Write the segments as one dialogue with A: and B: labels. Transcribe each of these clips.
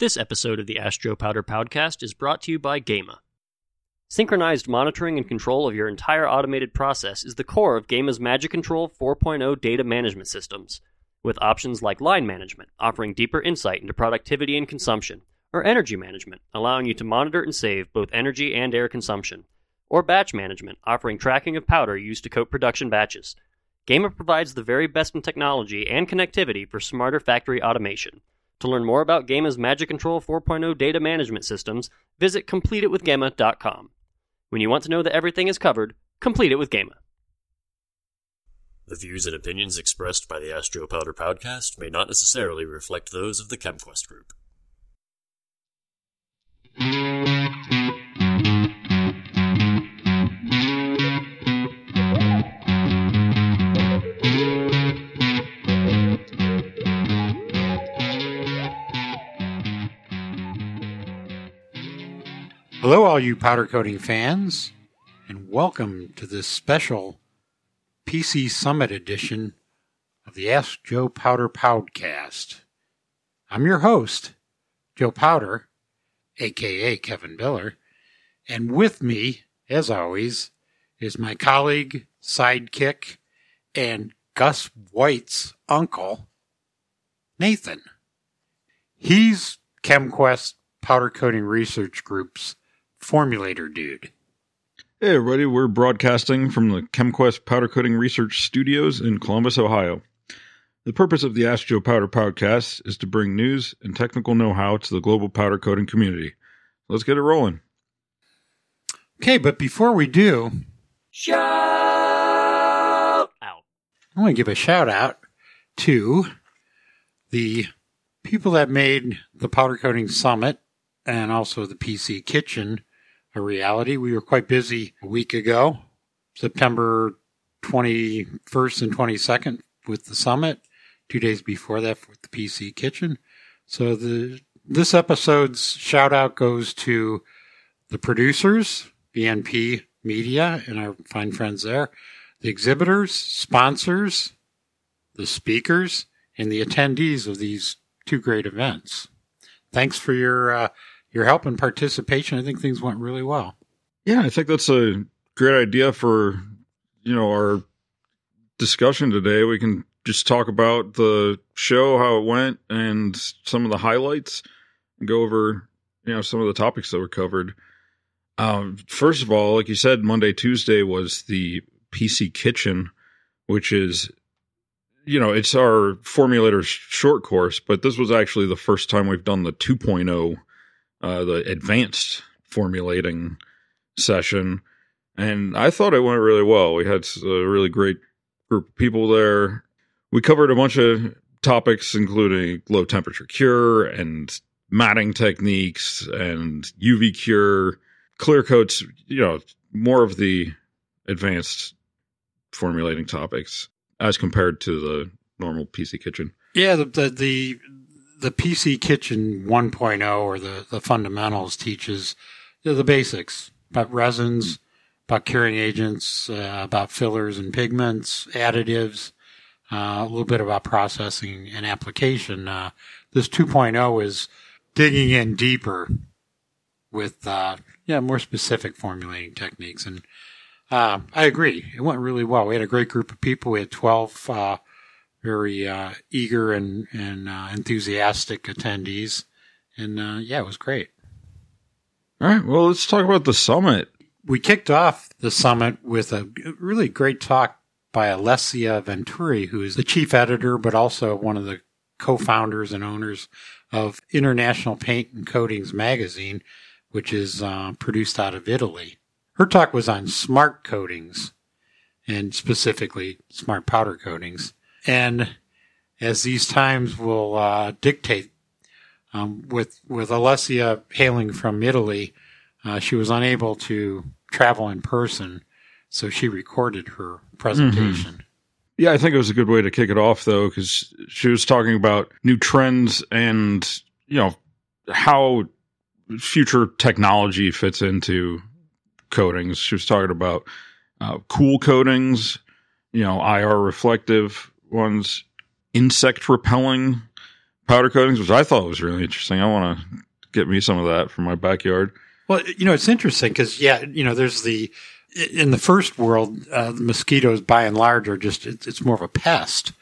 A: This episode of the Ask Joe Powder Podcast is brought to you by Gema. Synchronized monitoring and control of your entire automated process is the core of Gema's Magic Control 4.0 data management systems, with options like line management, offering deeper insight into productivity and consumption, or energy management, allowing you to monitor and save both energy and air consumption, or batch management, offering tracking of powder used to coat production batches. Gema provides the very best in technology and connectivity for smarter factory automation. To learn more about Gema's Magic Control 4.0 data management systems, visit completeitwithgema.com. When you want to know that everything is covered, complete it with Gema.
B: The views and opinions expressed by the Ask Joe Powder Podcast may not necessarily reflect those of the ChemQuest Group.
C: Hello, all you powder coating fans, and welcome to this special PC Summit edition of the Ask Joe Powder Podcast. I'm your host, Joe Powder, aka Kevin Biller, and with me, as always, is my colleague, sidekick, and Gus White's uncle, Nathan. He's ChemQuest Powder Coating Research Group's formulator dude.
D: Hey, everybody, we're broadcasting from the ChemQuest Powder Coating Research Studios in Columbus, Ohio. The purpose of the Ask Joe Powder podcast is to bring news and technical know how to the global powder coating community. Let's get it rolling.
C: Okay, but before we do,
A: Shout out.
C: I want to give a shout out to the people that made the Powder Coating Summit and also the PC Kitchen a reality. We were quite busy a week ago, September 21st and 22nd with the summit, two days before that with the PC Kitchen. So the this episode's shout out goes to the producers, BNP Media and our fine friends there, the exhibitors, sponsors, the speakers, and the attendees of these two great events. Thanks for your uh, your help and participation. I think things went really well.
D: Yeah, I think that's a great idea for, you know, our discussion today. We can just talk about the show, how it went, and some of the highlights, and go over, you know, some of the topics that were covered. Um, first of all, like you said, Monday, Tuesday was the PC Kitchen, which is, you know, it's our formulator short course, but this was actually the first time we've done the 2.0 uh, the advanced formulating session, and I thought it went really well. We had a really great group of people there. We covered a bunch of topics, including low temperature cure and matting techniques and UV cure, clear coats, you know, more of the advanced formulating topics as compared to the normal PC kitchen.
C: Yeah, the the the, the PC Kitchen 1.0 or the, the fundamentals teaches the basics about resins, about curing agents, uh, about fillers and pigments, additives, uh, a little bit about processing and application. Uh, this 2.0 is digging in deeper with uh, yeah more specific formulating techniques, and uh, I agree. It went really well. We had a great group of people. We had 12 uh, very uh, eager and and uh, enthusiastic attendees, and uh, yeah, it was great.
D: All right, well, let's talk about the summit.
C: We kicked off the summit with a really great talk by Alessia Venturi, who is the chief editor, but also one of the co-founders and owners of International Paint and Coatings magazine, which is uh, produced out of Italy. Her talk was on smart coatings, and specifically smart powder coatings. And as these times will uh, dictate, um, with with Alessia hailing from Italy, uh, she was unable to travel in person, so she recorded her presentation.
D: Yeah, I think it was a good way to kick it off, though, because she was talking about new trends and you know how future technology fits into coatings. She was talking about uh, cool coatings, you know, IR reflective ones, insect repelling powder coatings, which I thought was really interesting. I want to get me some of that for my backyard.
C: Well, you know, it's interesting because, yeah, you know, there's the, in the first world, uh, mosquitoes by and large are just, it's, it's more of a pest.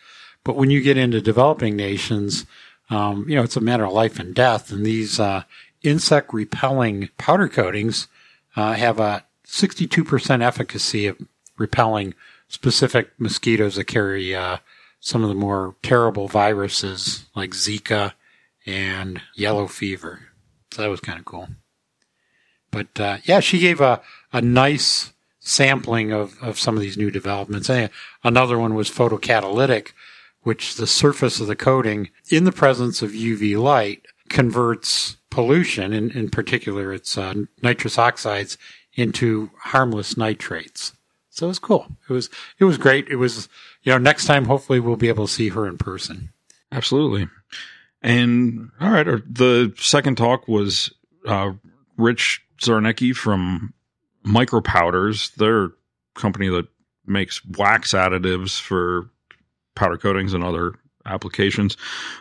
C: But when you get into developing nations, um, you know, it's a matter of life and death. And these uh, insect repelling powder coatings uh, have a 62% efficacy of repelling specific mosquitoes that carry uh, some of the more terrible viruses like Zika and yellow fever. So that was kind of cool. But uh, yeah, she gave a, a nice sampling of, of some of these new developments. And another one was photocatalytic, which the surface of the coating in the presence of UV light converts pollution, in, in particular its uh, nitrous oxides, into harmless nitrates. So it was cool. It was it was great. It was you know next time hopefully we'll be able to see her in person.
D: Absolutely. And all right, the second talk was uh, Rich Czarnecki from Micro Powders. They're company that makes wax additives for powder coatings and other applications.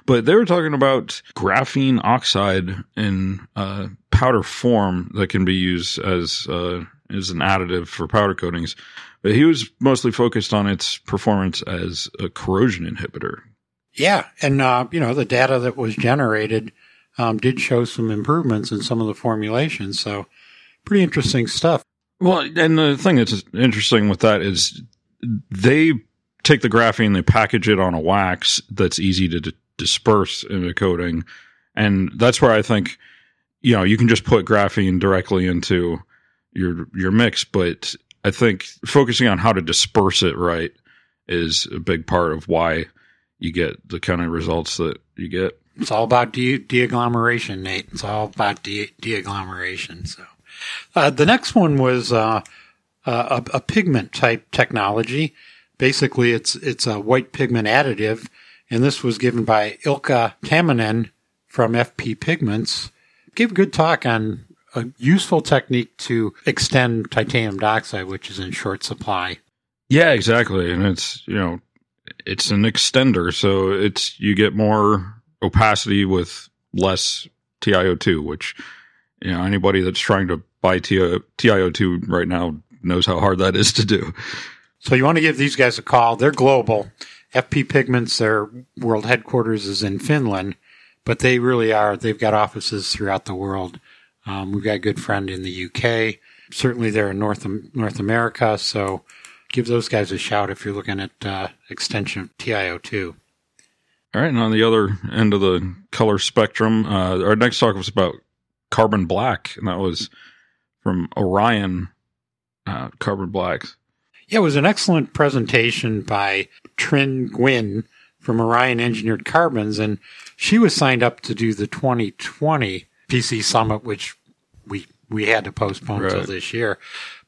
D: But they were talking about graphene oxide in uh, powder form that can be used as uh, as an additive for powder coatings. But he was mostly focused on its performance as a corrosion inhibitor.
C: Yeah, and uh, you know the data that was generated um, did show some improvements in some of the formulations. So pretty interesting stuff.
D: Well, and the thing that's interesting with that is they take the graphene, they package it on a wax that's easy to d- disperse in a coating, and that's where I think you know you can just put graphene directly into your your mix, but I think focusing on how to disperse it right is a big part of why you get the kind of results that you get.
C: It's all about de- deagglomeration, Nate. It's all about de- deagglomeration. So, uh, the next one was uh, a, a, pigment type technology. Basically, it's it's a white pigment additive, and this was given by Ilka Tamminen from FP Pigments. Gave a good talk on a useful technique to extend titanium dioxide, which is in short supply.
D: Yeah, exactly, and it's you know it's an extender, so it's you get more opacity with less TiO2, which you know anybody that's trying to buy TiO2 right now knows how hard that is to do.
C: So you want to give these guys a call. They're global. FP Pigments, their world headquarters is in Finland, but they really are. They've got offices throughout the world. Um, we've got a good friend in the UK. Certainly, they're in North North America. So give those guys a shout if you're looking at uh, extension of TiO2.
D: All right, and on the other end of the color spectrum, uh, our next talk was about carbon black, and that was from Orion uh, Carbon Blacks.
C: Yeah, it was an excellent presentation by Trin Nguyen from Orion Engineered Carbons, and she was signed up to do the 2020 PC Summit, which we we had to postpone right. until this year.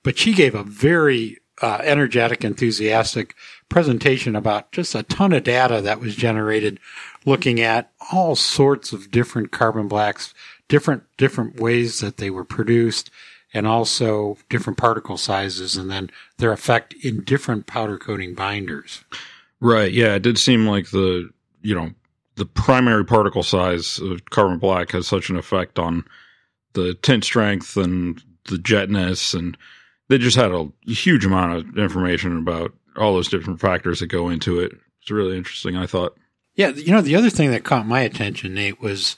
C: But she gave a very uh, energetic, enthusiastic presentation about just a ton of data that was generated looking at all sorts of different carbon blacks, different, different ways that they were produced and also different particle sizes and then their effect in different powder coating binders.
D: Right. Yeah. It did seem like the, you know, the primary particle size of carbon black has such an effect on the tint strength and the jetness and they just had a huge amount of information about all those different factors that go into it. It's really interesting, I thought.
C: Yeah, you know, the other thing that caught my attention, Nate, was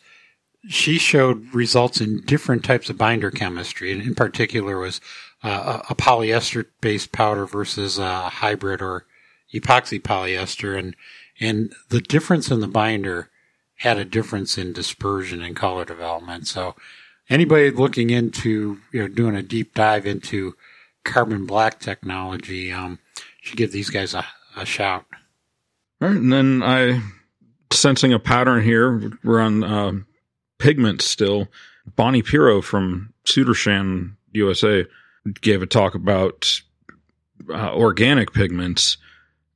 C: she showed results in different types of binder chemistry, and in particular was uh, a polyester-based powder versus a hybrid or epoxy polyester, and and the difference in the binder had a difference in dispersion and color development. So, anybody looking into you know doing a deep dive into carbon black technology, um, should give these guys a, a shout.
D: All right, and then I sensing a pattern here. We're on uh, pigments still. Bonnie Pirro from Sudarshan USA, gave a talk about uh, organic pigments,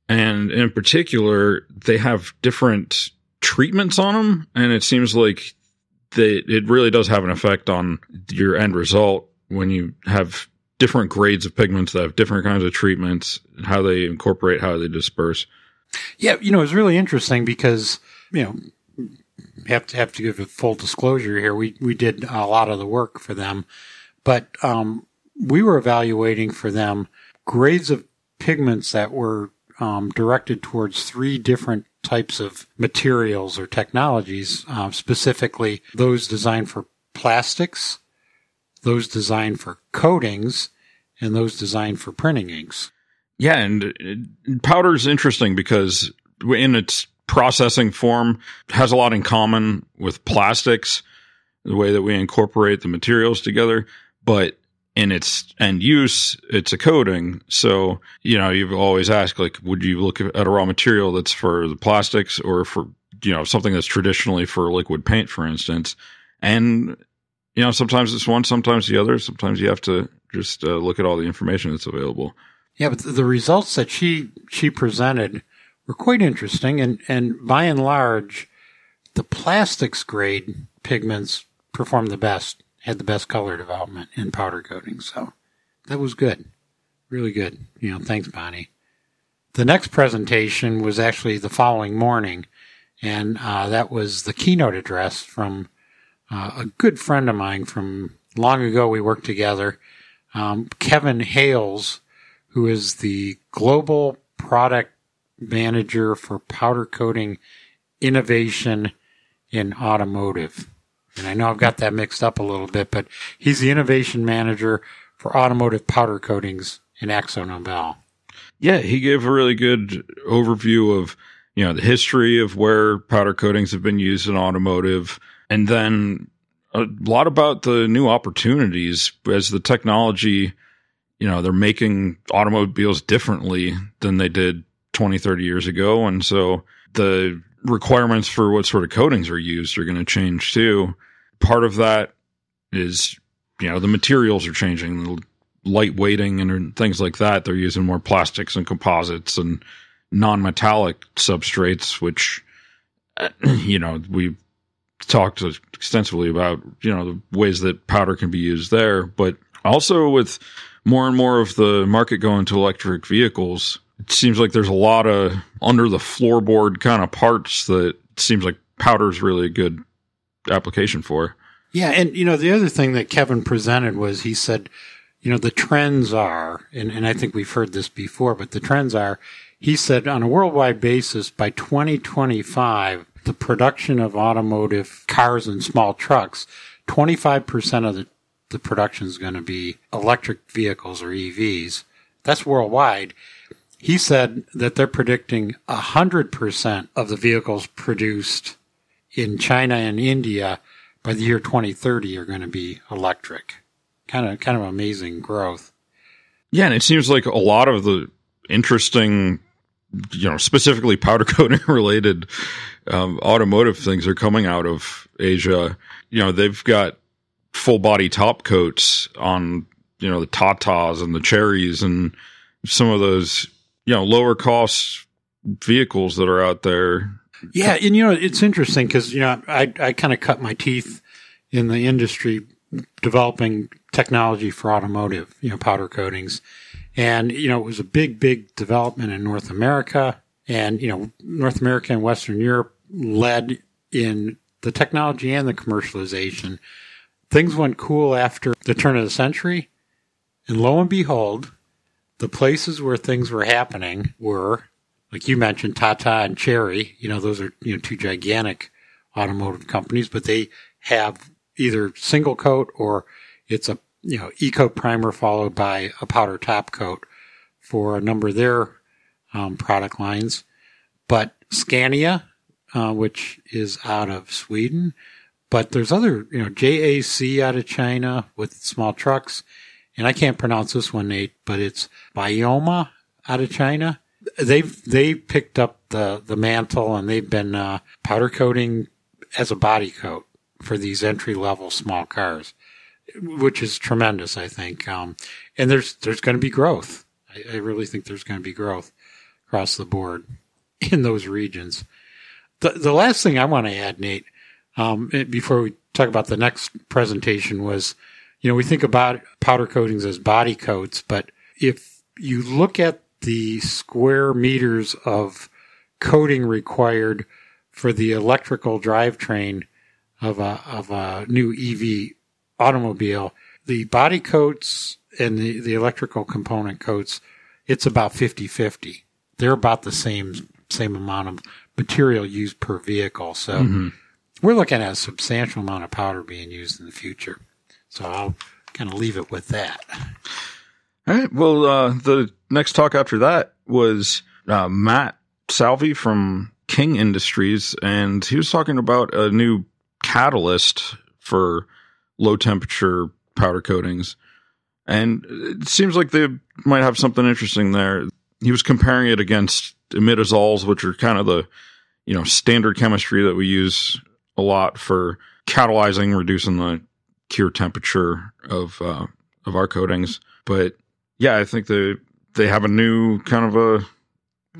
D: and in particular, they have different treatments on them, and it seems like they it really does have an effect on your end result when you have different grades of pigments that have different kinds of treatments, how they incorporate, how they disperse.
C: Yeah, you know, it's really interesting because, you know, have to have to give a full disclosure here. We we did a lot of the work for them, but um, we were evaluating for them grades of pigments that were um, directed towards three different types of materials or technologies, uh, specifically those designed for plastics, those designed for coatings, and those designed for printing inks.
D: Yeah, and uh, powder is interesting because in its processing form has a lot in common with plastics, the way that we incorporate the materials together, but in its end use, it's a coating. So, you know, you've always asked, like, would you look at a raw material that's for the plastics or for, you know, something that's traditionally for liquid paint, for instance? And, you know, sometimes it's one, sometimes the other. Sometimes you have to just uh, look at all the information that's available.
C: Yeah, but the results that she she presented were quite interesting, and and by and large, the plastics grade pigments perform the best, had the best color development in powder coating. So that was good, really good. You know, thanks, Bonnie. The next presentation was actually the following morning, and uh, that was the keynote address from uh, a good friend of mine from long ago. We worked together, um, Kevin Hales who is the global product manager for powder coating innovation in automotive. And I know I've got that mixed up a little bit, but he's the innovation manager for automotive powder coatings in AkzoNobel.
D: Yeah, he gave a really good overview of, you know, the history of where powder coatings have been used in automotive and then a lot about the new opportunities as the technology you know, they're making automobiles differently than they did 20, 30 years ago. And so the requirements for what sort of coatings are used are going to change too. Part of that is, you know, the materials are changing, the light weighting and things like that. They're using more plastics and composites and non metallic substrates, which, you know, we've talked extensively about, you know, the ways that powder can be used there. But also with more and more of the market going to electric vehicles, it seems like there's a lot of under the floorboard kind of parts that seems like powder is really a good application for.
C: Yeah, and you know the other thing that Kevin presented was he said, you know, the trends are, and, and I think we've heard this before, but the trends are, he said on a worldwide basis by 2025, the production of automotive cars and small trucks, 25% of the the production is going to be electric vehicles or EVs. That's worldwide. He said that they're predicting 100% of the vehicles produced in China and India by the year 2030 are going to be electric. Kind of, kind of amazing growth.
D: Yeah, and it seems like a lot of the interesting, you know, specifically powder coating related um, automotive things are coming out of Asia. You know, they've got full body top coats on you know the Tatas and the Cherys and some of those you know lower cost vehicles that are out there.
C: Yeah, and you know it's interesting because you know I I kind of cut my teeth in the industry developing technology for automotive, you know, powder coatings, and you know it was a big big development in North America, and you know North America and Western Europe led in the technology and the commercialization things went cool after the turn of the century. And lo and behold, the places where things were happening were, like you mentioned, Tata and Chery, you know, those are, you know, two gigantic automotive companies, but they have either single coat or it's a, you know, e-coat primer followed by a powder top coat for a number of their um, product lines. But Scania, uh, which is out of Sweden, but there's other, you know, JAC out of China with small trucks. And I can't pronounce this one, Nate, but it's Bioma out of China. They've, they picked up the, the mantle and they've been, uh, powder coating as a body coat for these entry level small cars, which is tremendous, I think. Um, and there's, there's going to be growth. I, I really think there's going to be growth across the board in those regions. The, the last thing I want to add, Nate, um, before we talk about the next presentation was, you know, we think about powder coatings as body coats, but if you look at the square meters of coating required for the electrical drivetrain of a of a new EV automobile, the body coats and the, the electrical component coats, it's about 50-50. They're about the same same amount of material used per vehicle. So
D: Mm-hmm.
C: we're looking at a substantial amount of powder being used in the future. So I'll kind of leave it with that.
D: All right. Well, uh, the next talk after that was uh, Matt Salvi from King Industries, and he was talking about a new catalyst for low temperature powder coatings. And it seems like they might have something interesting there. He was comparing it against imidazoles, which are kind of the you know standard chemistry that we use a lot for catalyzing, reducing the cure temperature of uh, of our coatings. But yeah, I think they they have a new kind of a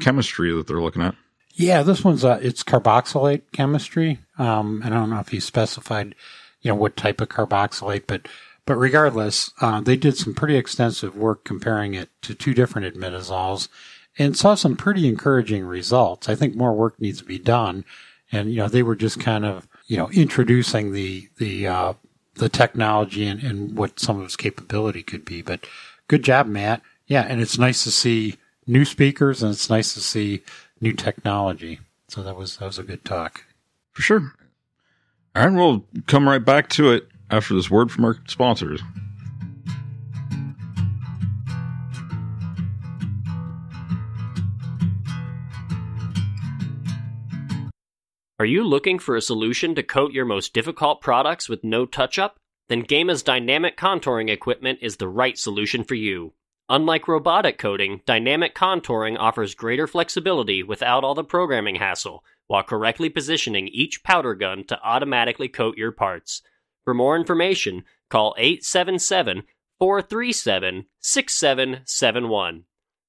D: chemistry that they're looking at.
C: Yeah, this one's uh, it's carboxylate chemistry. Um, and I don't know if he specified, you know, what type of carboxylate, but but regardless, uh, they did some pretty extensive work comparing it to two different imidazoles, and saw some pretty encouraging results. I think more work needs to be done, and you know they were just kind of you know introducing the the uh, the technology and, and what some of its capability could be. But good job, Matt. Yeah, and it's nice to see new speakers, and it's nice to see new technology. So that was that was a good talk.
D: For sure. All right, we'll come right back to it after this word from our sponsors.
A: Are you looking for a solution to coat your most difficult products with no touch up? Then Gema's dynamic contouring equipment is the right solution for you. Unlike robotic coding, dynamic contouring offers greater flexibility without all the programming hassle, while correctly positioning each powder gun to automatically coat your parts. For more information, call 877 437 6771.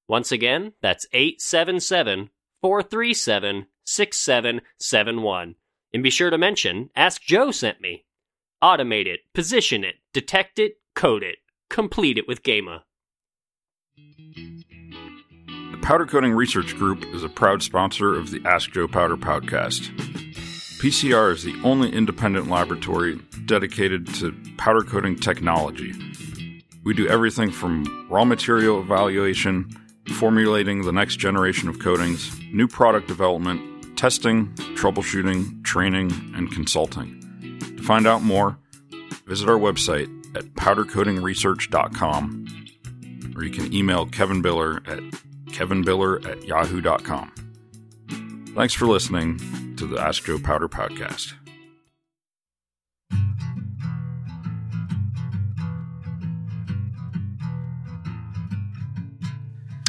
A: Once again, that's 877 437 6771. And be sure to mention Ask Joe sent me. Automate it, position it, detect it, code it, complete it with Gema.
D: The Powder Coating Research Group is a proud sponsor of the Ask Joe Powder podcast. PCR is the only independent laboratory dedicated to powder coating technology. We do everything from raw material evaluation, formulating the next generation of coatings, new product development, testing, troubleshooting, training, and consulting. Find out more, visit our website at powdercoatingresearch.com or you can email Kevin Biller at kevinbiller at yahoo.com. Thanks for listening to the Ask Joe Powder podcast.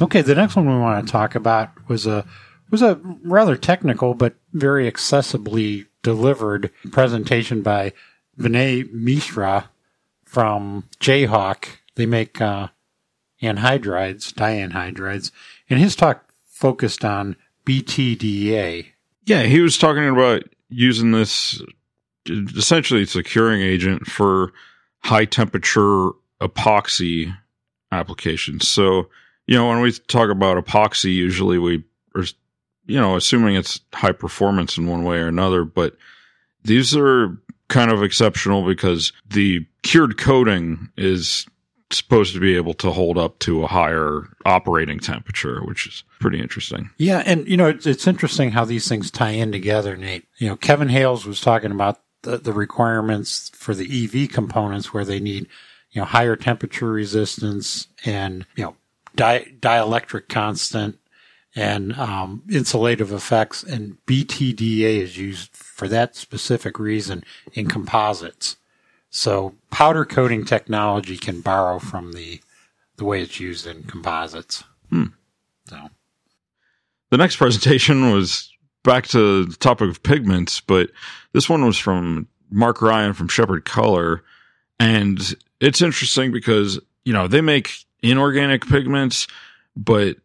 C: Okay, the next one we want to talk about was a was a rather technical but very accessibly delivered presentation by Vinay Mishra from Jayhawk. They make uh, anhydrides, dianhydrides, and his talk focused on BTDA.
D: Yeah, he was talking about using this essentially it's a curing agent for high temperature epoxy applications. So, you know, when we talk about epoxy, usually we are, you know, assuming it's high performance in one way or another, but these are kind of exceptional because the cured coating is supposed to be able to hold up to a higher operating temperature, which is pretty interesting.
C: Yeah, and you know it's, it's interesting how these things tie in together, Nate. You know, Kevin Hales was talking about the, the requirements for the EV components where they need you know higher temperature resistance and you know di- dielectric constant and um, insulative effects, and BTDA is used for that specific reason in composites. So powder coating technology can borrow from the the way it's used in composites.
D: Hmm.
C: So.
D: The next presentation was back to the topic of pigments, but this one was from Mark Ryan from Shepherd Color. And it's interesting because, you know, they make inorganic pigments, but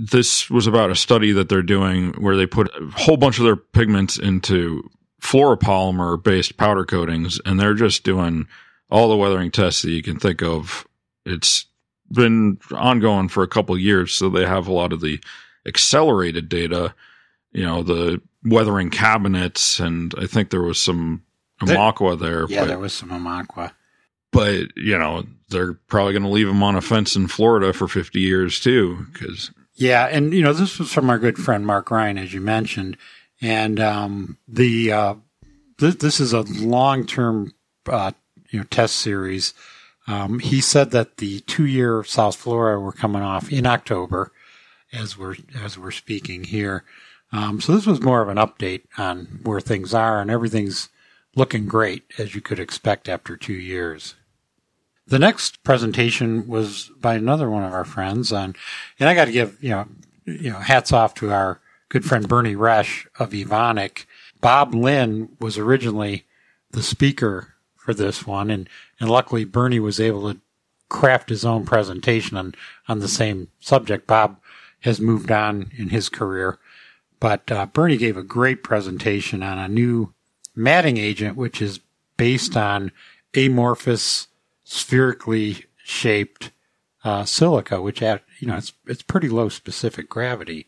D: this was about a study that they're doing where they put a whole bunch of their pigments into fluoropolymer based powder coatings and they're just doing all the weathering tests that you can think of. It's been ongoing for a couple years, so they have a lot of the accelerated data, you know, the weathering cabinets, and I think there was some
C: There-
D: there.
C: Yeah,
D: but,
C: there was some Amakwa.
D: but you know they're probably going to leave them on a fence in Florida for 50 years too, because
C: Yeah, and you know this was from our good friend Mark Ryan, as you mentioned, and um, the uh, this, this is a long term uh, you know test series. Um, he said that the two year South Florida were coming off in October, as we're as we're speaking here. Um, so this was more of an update on where things are, and everything's looking great as you could expect after two years. The next presentation was by another one of our friends on, and I got to give you know, you know, hats off to our good friend Bernie Resch of Evonik. Bob Lynn was originally the speaker for this one, and and luckily Bernie was able to craft his own presentation on on the same subject. Bob has moved on in his career, but uh, Bernie gave a great presentation on a new matting agent, which is based on amorphous, spherically shaped uh, silica, which you know it's it's pretty low specific gravity,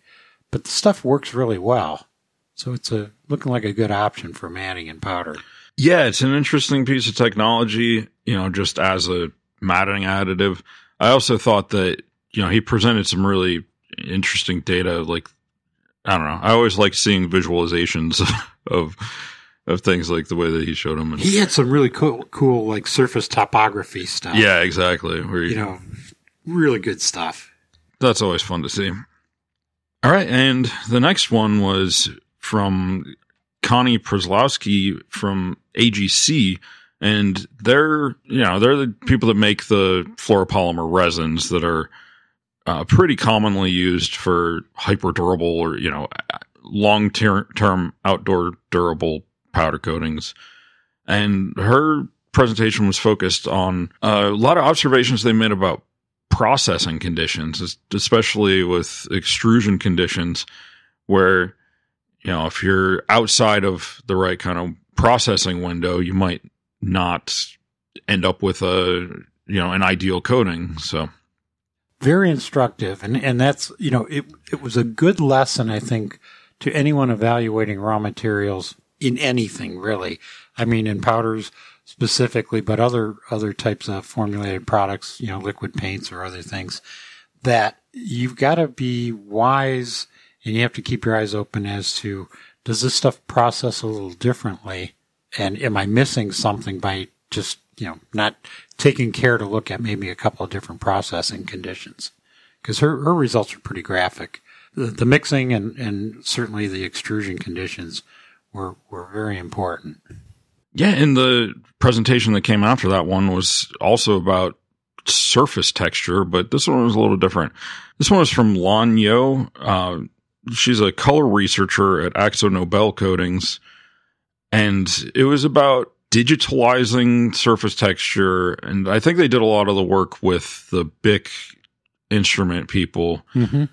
C: but the stuff works really well. So it's a looking like a good option for matting and powder.
D: Yeah, it's an interesting piece of technology, you know, just as a matting additive. I also thought that, you know, he presented some really interesting data. Like, I don't know. I always like seeing visualizations of, of things like the way that he showed them. And,
C: He had some really cool, cool like surface topography stuff.
D: yeah, exactly. Where
C: you know, really good stuff.
D: That's always fun to see. All right, and the next one was from Connie Przlowski from AGC, and they're you know they're the people that make the fluoropolymer resins that are uh, pretty commonly used for hyper durable or you know long term outdoor durable powder coatings. And her presentation was focused on uh, a lot of observations they made about processing conditions, especially with extrusion conditions, where you know if you're outside of the right kind of processing window, you might not end up with a you know an ideal coating. So
C: very instructive, and and that's you know it it was a good lesson I think to anyone evaluating raw materials in anything really. I mean in powders specifically, but other other types of formulated products, you know, liquid paints or other things, that you've got to be wise and you have to keep your eyes open as to does this stuff process a little differently, and am I missing something by just you know not taking care to look at maybe a couple of different processing conditions because her, her results are pretty graphic. The, the mixing and, and certainly the extrusion conditions were, were very important.
D: Yeah, and the presentation that came after that one was also about surface texture, but this one was a little different. This one was from Lan Yo. Uh, she's a color researcher at AkzoNobel Coatings, and it was about digitalizing surface texture. And I think they did a lot of the work with the BYK instrument people,
C: Mm-hmm.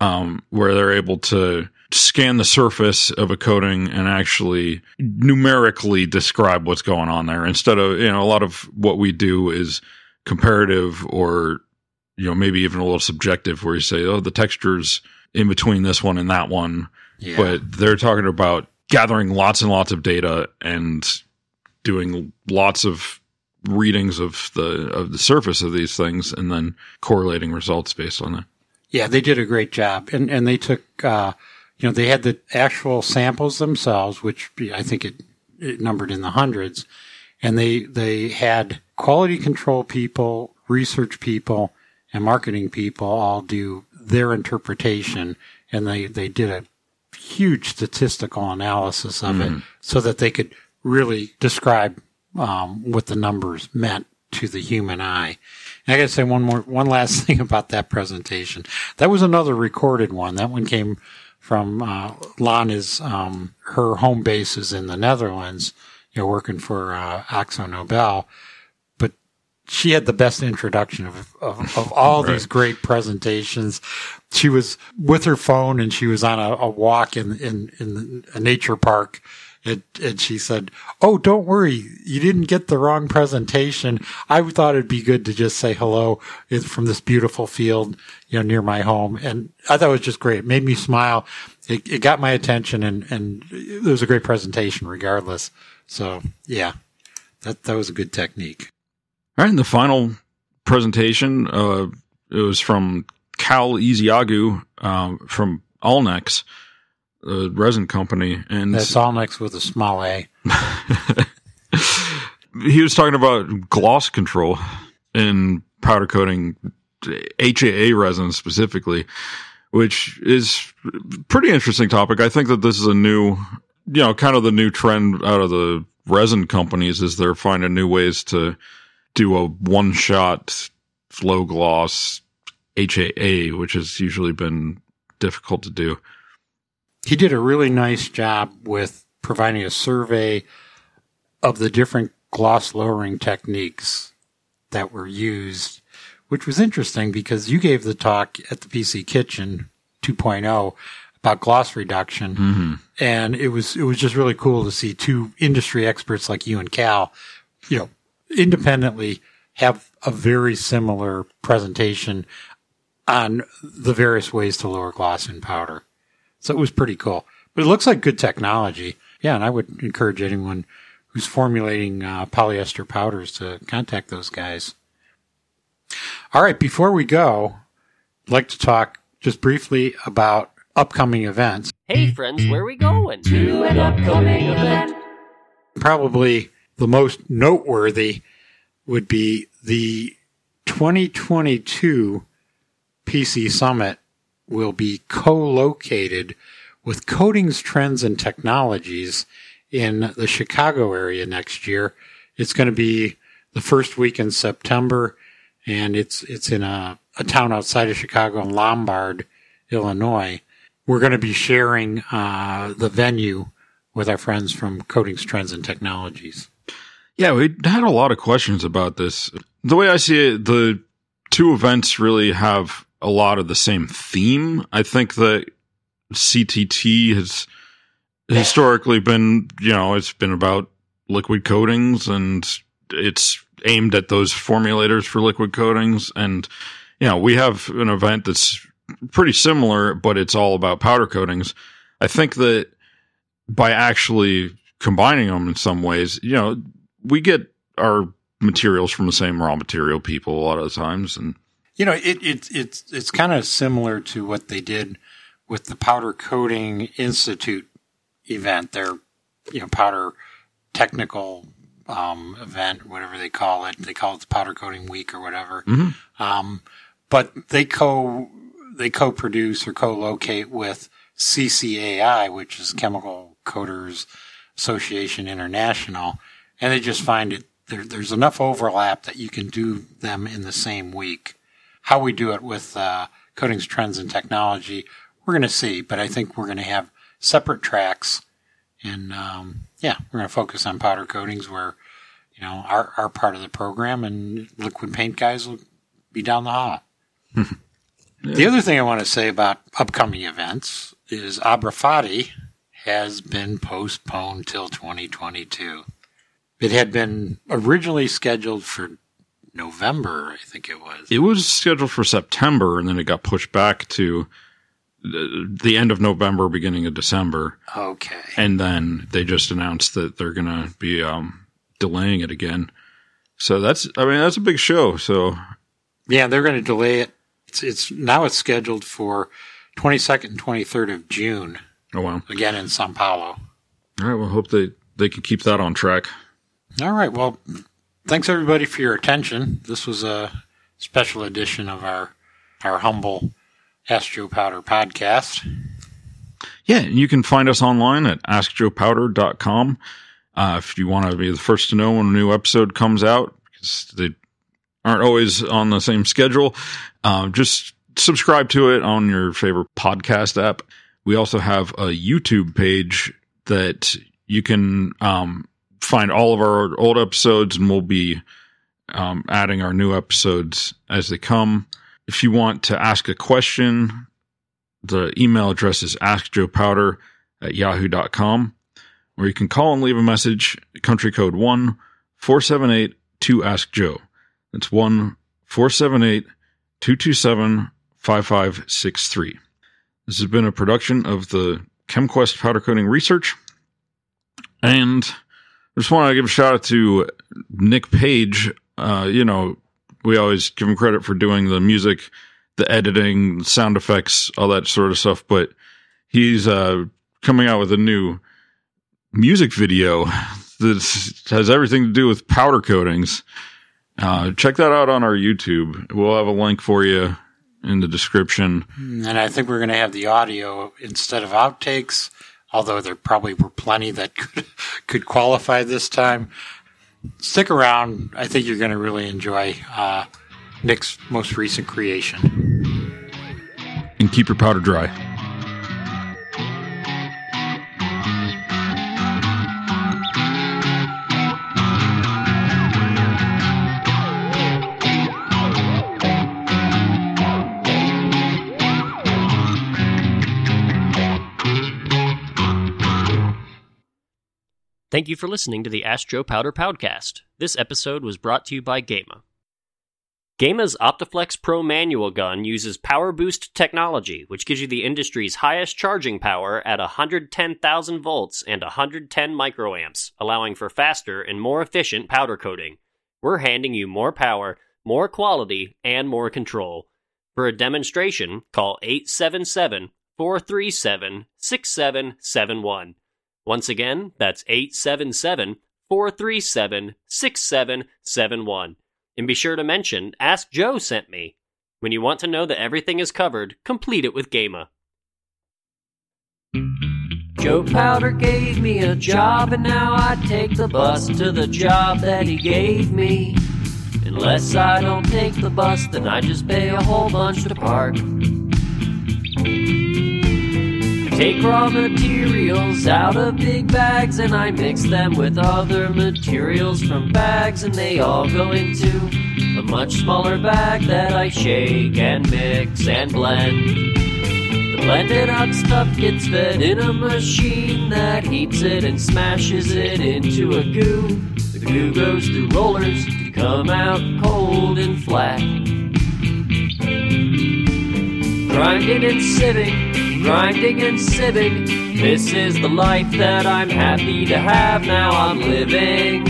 D: um, where they're able to scan the surface of a coating and actually numerically describe what's going on there instead of you know a lot of what we do is comparative or you know maybe even a little subjective where you say oh the textures in between this one and that one.
C: Yeah.
D: but they're talking about gathering lots and lots of data and doing lots of readings of the of the surface of these things and then correlating results based on that.
C: Yeah, they did a great job, and and they took, uh, you know, they had the actual samples themselves, which I think it, it numbered in the hundreds, and they they had quality control people, research people, and marketing people all do their interpretation, and they they did a huge statistical analysis of it so that they could really describe um, what the numbers meant to the human eye. And I got to say one more, one last thing about that presentation. That was another recorded one. That one came from uh, Lana's. Um, her home base is in the Netherlands. You know, working for uh, AkzoNobel, but she had the best introduction of of, of all
D: Right.
C: these great presentations. She was with her phone and she was on a, a walk in in in a nature park And, and she said, "Oh, don't worry, you didn't get the wrong presentation. I thought it'd be good to just say hello from this beautiful field, you know, near my home." And I thought it was just great. It made me smile. It, it got my attention, and and it was a great presentation, regardless. So yeah, that that was a good technique.
D: All right, and the final presentation, uh, it was from Cal Easiagu um, from Allnex uh, resin company, and
C: that's Allnex with a small a.
D: he was talking about gloss control in powder coating HAA resin specifically, which is pretty interesting topic. I think that this is a new, you know, kind of the new trend out of the resin companies is they're finding new ways to do a one shot flow gloss HAA, which has usually been difficult to do
C: he did a really nice job with providing a survey of the different gloss lowering techniques that were used, which was interesting because you gave the talk at the PC Kitchen 2.0 about gloss reduction, mm-hmm. and it was it was just really cool to see two industry experts like you and Cal, you know, independently have a very similar presentation on the various ways to lower gloss in powder. So it was pretty cool. But it looks like good technology. Yeah, and I would encourage anyone who's formulating uh, polyester powders to contact those guys. All right, before we go, I'd like to talk just briefly about upcoming events.
A: Hey, friends, where are we going?
E: To an upcoming event.
C: Probably the most noteworthy would be the 2022 PC Summit will be co-located with Coatings Trends and Technologies in the Chicago area next year. It's going to be the first week in September, and it's it's in a, a town outside of Chicago in Lombard, Illinois. We're going to be sharing uh, the venue with our friends from Coatings Trends and Technologies.
D: Yeah, we had a lot of questions about this. The way I see it, the two events really have a lot of the same theme. I think that CTT has historically been, you know, it's been about liquid coatings and it's aimed at those formulators for liquid coatings. And, you know, we have an event that's pretty similar, but it's all about powder coatings. I think that by actually combining them in some ways, you know, we get our materials from the same raw material people a lot of the times. And,
C: you know, it, it it's it's kind of similar to what they did with the Powder Coating Institute event. Their you know powder technical um, event, whatever they call it. They call it the Powder Coating Week or whatever. Mm-hmm. Um, but they co they co-produce or co-locate with CCAI, which is Chemical Coaters Association International, and they just find it there, there's enough overlap that you can do them in the same week. How we do it with uh, coatings trends and technology, we're going to see, but I think we're going to have separate tracks. And um, yeah, we're going to focus on powder coatings where, you know, our, our part of the program and liquid paint guys will be down the hall. yeah. The other thing I want to say about upcoming events is Abrafati has been postponed till 2022. It had been originally scheduled for November, I think it was.
D: It was scheduled for September, and then it got pushed back to the end of November, beginning of December.
C: Okay.
D: And then they just announced that they're going to be um, delaying it again. So that's, I mean, that's a big show. So
C: yeah, they're going to delay it. It's, it's now it's scheduled for 22nd and 23rd of June.
D: Oh wow!
C: Again in Sao Paulo.
D: All right. Well, hope they they can keep that on track.
C: All right. Well, thanks everybody for your attention. This was a special edition of our our humble Ask Joe Powder podcast.
D: Yeah, you can find us online at askjoepowder.com. Uh, if you want to be the first to know when a new episode comes out, because they aren't always on the same schedule, uh, just subscribe to it on your favorite podcast app. We also have a YouTube page that you can um, find all of our old episodes, and we'll be um, adding our new episodes as they come. If you want to ask a question, the email address is askjoepowder at yahoo.com. or you can call and leave a message, country code 1 478 2 Ask Joe. That's 1 478 227 5563. This has been a production of the ChemQuest Powder Coating Research. And I just want to give a shout out to Nick Page. Uh, you know, we always give him credit for doing the music, the editing, sound effects, all that sort of stuff. But he's uh, coming out with a new music video that has everything to do with powder coatings. Uh, check that out on our YouTube. We'll have a link for you in the description.
C: And I think we're going to have the audio instead of outtakes, although there probably were plenty that could, could qualify this time. Stick around. I think you're going to really enjoy uh, Nick's most recent creation.
D: And keep your powder dry.
F: Thank you for listening to the Ask Joe Powder Podcast. This episode was brought to you by Gema. Gema's Optiflex Pro manual gun uses power boost technology, which gives you the industry's highest charging power at 110,000 volts and 110 microamps, allowing for faster and more efficient powder coating. We're handing you more power, more quality, and more control. For a demonstration, call 877 437 6771. Once again, that's 877 437 6771. And be sure to mention Ask Joe sent me. When you want to know that everything is covered, complete it with Gema.
A: Joe Powder gave me a job, and now I take the bus to the job that he gave me. Unless I don't take the bus, then I just pay a whole bunch to park. Take raw materials out of big bags and I mix them with other materials from bags and they all go into a much smaller bag that I shake and mix and blend. The blended up stuff gets fed in a machine that heats it and smashes it into a goo. The goo goes through rollers to come out cold and flat. Grinding and sieving, grinding and sieving. This is the life that I'm happy to have now I'm living.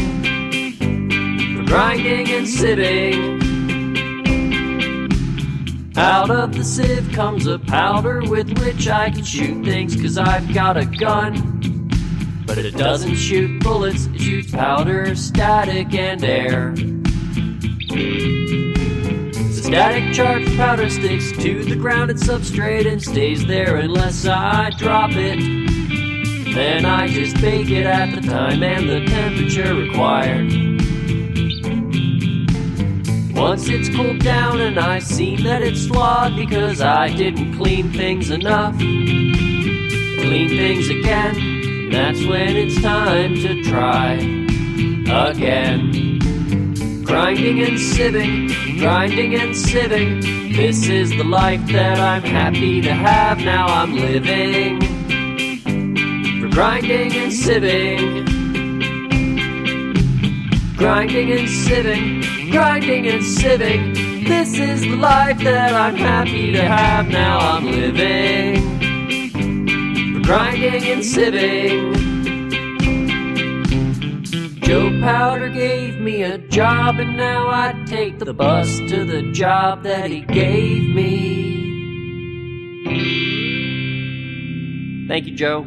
A: Grinding and sieving. Out of the sieve comes a powder with which I can shoot things cause I've got a gun. But it doesn't shoot bullets, it shoots powder, static, and air. Static charged powder sticks to the ground and substrate and stays there unless I drop it. Then I just bake it at the time and the temperature required. Once it's cooled down and I've seen that it's flawed because I didn't clean things enough. Clean things again, that's when it's time to try again. Grinding and sieving, grinding and sieving. This is the life that I'm happy to have now I'm living. For grinding and sieving, grinding and sieving, grinding and sieving. This is the life that I'm happy to have now I'm living. For grinding and sieving. Joe Powder me a job, and now I take the bus to the job that he gave me.
F: Thank you, Joe.